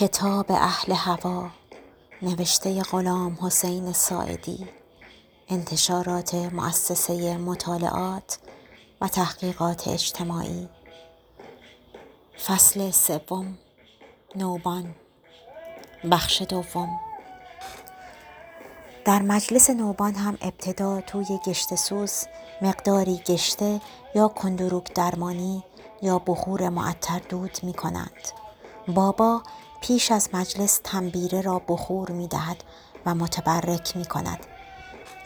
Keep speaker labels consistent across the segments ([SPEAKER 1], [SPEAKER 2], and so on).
[SPEAKER 1] کتاب اهل هوا نوشته غلام حسین ساعدی انتشارات مؤسسه مطالعات و تحقیقات اجتماعی. فصل سوم نوبان. بخش دوم. در مجلس نوبان هم ابتدا توی گشت سوز مقداری گشته یا کندروک درمانی یا بخور معطر دود می کنند. بابا پیش از مجلس تنبیره را بخور می دهد و متبرک می کند.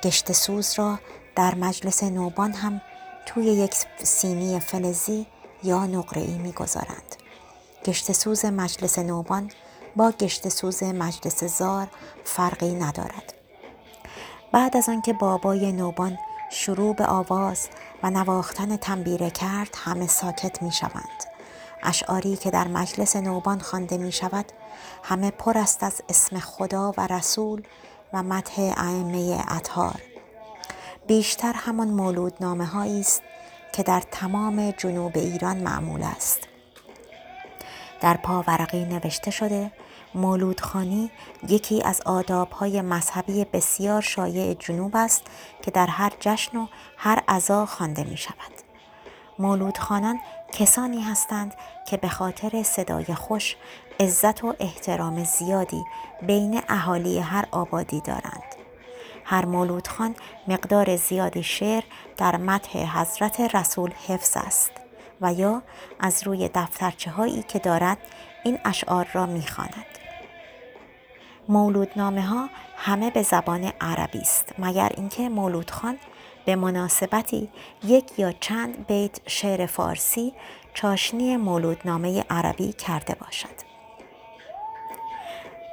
[SPEAKER 1] گشت سوز را در مجلس نوبان هم توی یک سینی فلزی یا نقره‌ای می گذارند. گشت سوز مجلس نوبان با گشت سوز مجلس زار فرقی ندارد. بعد از آنکه بابای نوبان شروع به آواز و نواختن تنبیره کرد همه ساکت می شوند. اشعاری که در مجلس نوبان خوانده می شود همه پر است از اسم خدا و رسول و مدح ائمه اطهار بیشتر همان مولود نامه است که در تمام جنوب ایران معمول است در پاورقی نوشته شده مولودخانی یکی از آدابهای مذهبی بسیار شایع جنوب است که در هر جشن و هر عزا خوانده می شود. مولودخانان کسانی هستند که به خاطر صدای خوش عزت و احترام زیادی بین اهالی هر آبادی دارند. هر مولودخان مقدار زیادی شعر در مدح حضرت رسول حفظ است و یا از روی دفترچه هایی که دارد این اشعار را می‌خواند. مولودنامه ها همه به زبان عربی است مگر اینکه مولود خان به مناسبتی یک یا چند بیت شعر فارسی چاشنی مولودنامه عربی کرده باشد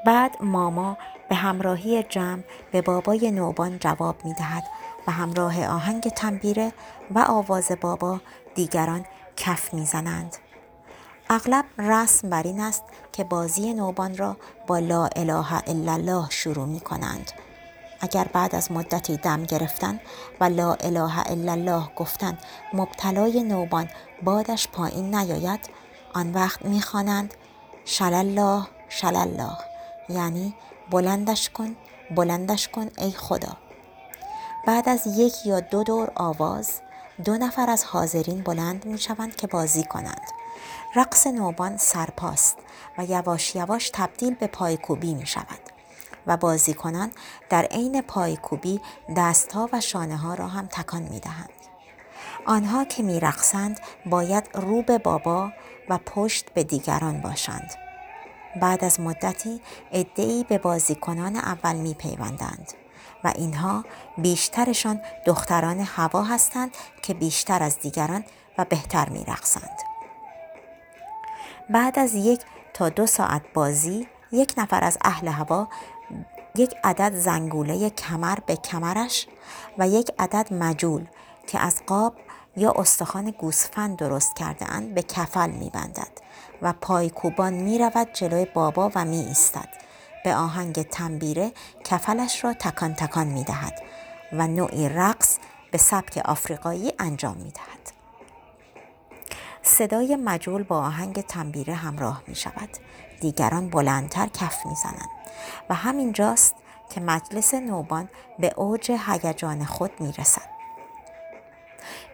[SPEAKER 1] بعد ماما به همراهی جمع به بابای نوبان جواب می دهد و همراه آهنگ تنبیره و آواز بابا دیگران کف می زنند. اغلب رسم بر این است که بازی نوبان را با لا اله الا الله شروع می کنند. اگر بعد از مدتی دم گرفتن و لا اله الا الله گفتن مبتلای نوبان بادش پایین نیاید آن وقت می‌خوانند شلالله شلالله یعنی بلندش کن بلندش کن ای خدا. بعد از یک یا دو دور آواز دو نفر از حاضرین بلند می شوند که بازی کنند. رقص نوبان سرپاست و یواش یواش تبدیل به پایکوبی می شود و بازیکنان در عین پایکوبی دستها و شانه ها را هم تکان می دهند. آنها که می رقصند باید رو به بابا و پشت به دیگران باشند. بعد از مدتی ادعی به بازیکنان اول می پیوندند و اینها بیشترشان دختران هوا هستند که بیشتر از دیگران و بهتر می رقصند. بعد از یک تا دو ساعت بازی یک نفر از اهل هوا یک عدد زنگوله کمر به کمرش و یک عدد مجول که از قاب یا استخوان گوسفند درست کرده اند به کفل می بندد و پایکوبان می رود جلوی بابا و می ایستد. به آهنگ تنبیره کفلش را تکان تکان می دهد و نوعی رقص به سبک آفریقایی انجام می دهد. صدای مجول با آهنگ تنبیره همراه می شود. دیگران بلندتر کف می زنند و همینجاست که مجلس نوبان به اوج هیجان خود می رسد.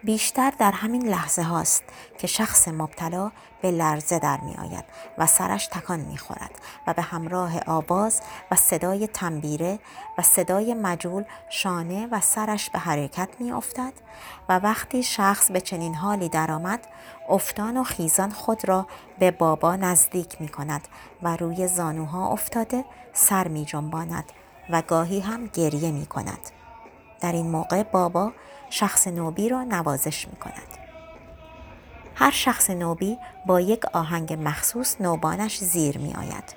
[SPEAKER 1] بیشتر در همین لحظه هاست که شخص مبتلا به لرزه در می آید و سرش تکان می خورد و به همراه آواز و صدای تنبیره و صدای مجول شانه و سرش به حرکت می افتد و وقتی شخص به چنین حالی درآمد افتان و خیزان خود را به بابا نزدیک می کند و روی زانوها افتاده سر می جنباند و گاهی هم گریه می کند. در این موقع بابا شخص نوبی را نوازش می کند. هر شخص نوبی با یک آهنگ مخصوص نوبانش زیر می آید.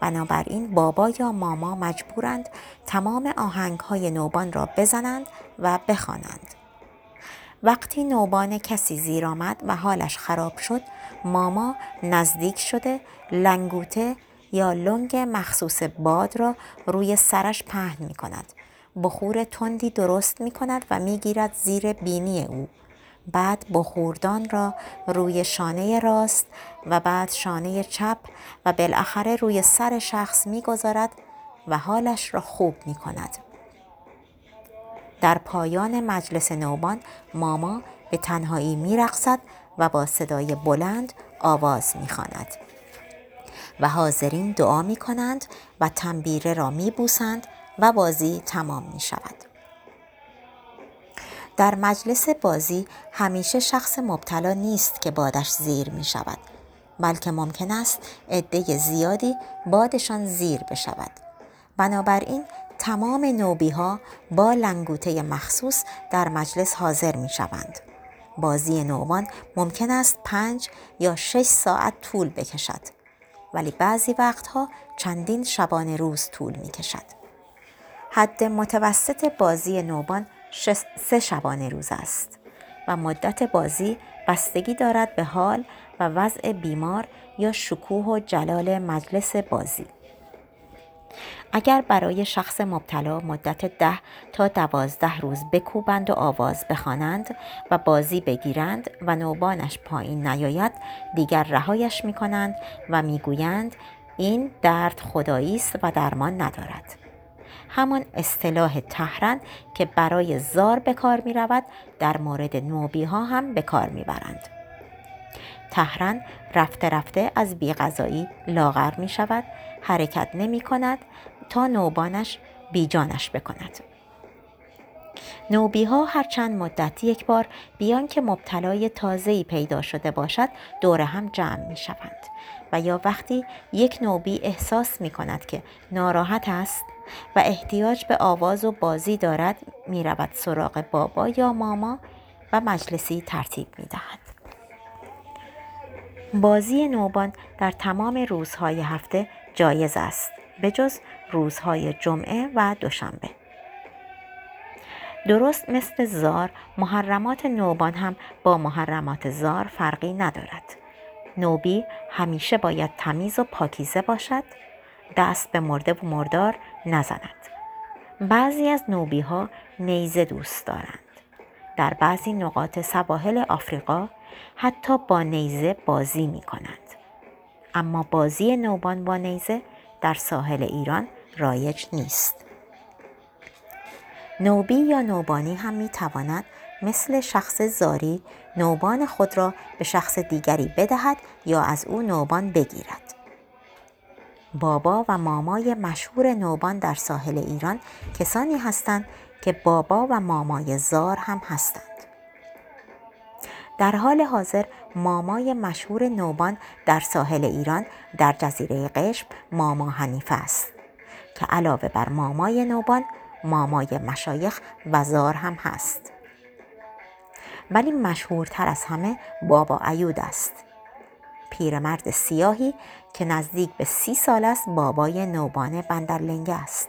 [SPEAKER 1] بنابراین بابا یا ماما مجبورند تمام آهنگ های نوبان را بزنند و بخوانند. وقتی نوبان کسی زیر آمد و حالش خراب شد ماما نزدیک شده لنگوته یا لنگ مخصوص باد را روی سرش پهن می کند. بخور تندی درست می کند و می گیرد زیر بینی او. بعد بخوردان را روی شانه راست و بعد شانه چپ و بالاخره روی سر شخص می‌گذارد و حالش را خوب می کند. در پایان مجلس نوبان ماما به تنهایی می رقصد و با صدای بلند آواز می خاند. و حاضرین دعا می کنند و تنبیره را می بوسند و بازی تمام می شود. در مجلس بازی همیشه شخص مبتلا نیست که بادش زیر می شود بلکه ممکن است عده زیادی بادشان زیر بشود بنابراین تمام نوبی ها با لنگوته مخصوص در مجلس حاضر می شوند. بازی نوبان ممکن است پنج یا شش ساعت طول بکشد ولی بعضی وقتها چندین شبانه روز طول می کشد. حد متوسط بازی نوبان سه شبانه روز است و مدت بازی بستگی دارد به حال و وضع بیمار یا شکوه و جلال مجلس بازی. اگر برای شخص مبتلا مدت ده تا دوازده روز بکوبند و آواز بخوانند و بازی بگیرند و نوبانش پایین نیاید دیگر رهایش می کنند و می‌گویند این درد خدایی است و درمان ندارد. همان اصطلاح تهرن که برای زار به کار می رود در مورد نوبی ها هم به کار می برند. تهرن رفته رفته از بیغذایی لاغر می شود حرکت نمی کند تا نوبانش بیجانش بکند نوبی ها هر چند مدت یک بار بیان که مبتلای تازه‌ای پیدا شده باشد دور هم جمع می شوند و یا وقتی یک نوبی احساس می کند که ناراحت است و احتیاج به آواز و بازی دارد می رود سراغ بابا یا ماما و مجلسی ترتیب می دهد. بازی نوبان در تمام روزهای هفته جایز است به جز روزهای جمعه و دوشنبه. درست مثل زار محرمات نوبان هم با محرمات زار فرقی ندارد. نوبی همیشه باید تمیز و پاکیزه باشد دست به مرده و مردار نزند. بعضی از نوبی ها نیزه دوست دارند. در بعضی نقاط سواحل آفریقا حتی با نیزه بازی می کنند اما بازی نوبان با نیزه در ساحل ایران رایج نیست. نوبی یا نوبانی هم می تواند مثل شخص زاری نوبان خود را به شخص دیگری بدهد یا از او نوبان بگیرد. بابا و مامای مشهور نوبان در ساحل ایران کسانی هستند که بابا و مامای زار هم هستند. در حال حاضر مامای مشهور نوبان در ساحل ایران در جزیره قشم ماما حنیفه است که علاوه بر مامای نوبان مامای مشایخ و زار هم هست. ولی مشهورتر از همه بابا ایود است پیرمرد سیاهی که نزدیک به سی سال است بابای نوبان بندرلنگه است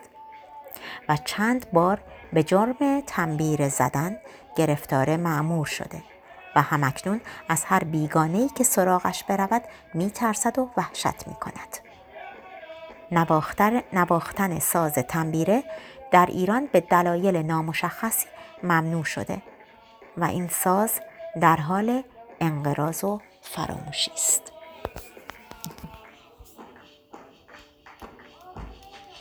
[SPEAKER 1] و چند بار به جرم تنبیر زدن گرفتار معمور شده و همکنون از هر بیگانه که سراغش برود می ترسد و وحشت می کند. نواختن ساز تنبیره در ایران به دلایل نامشخصی ممنوع شده و این ساز در حال انقراض و فراموشی است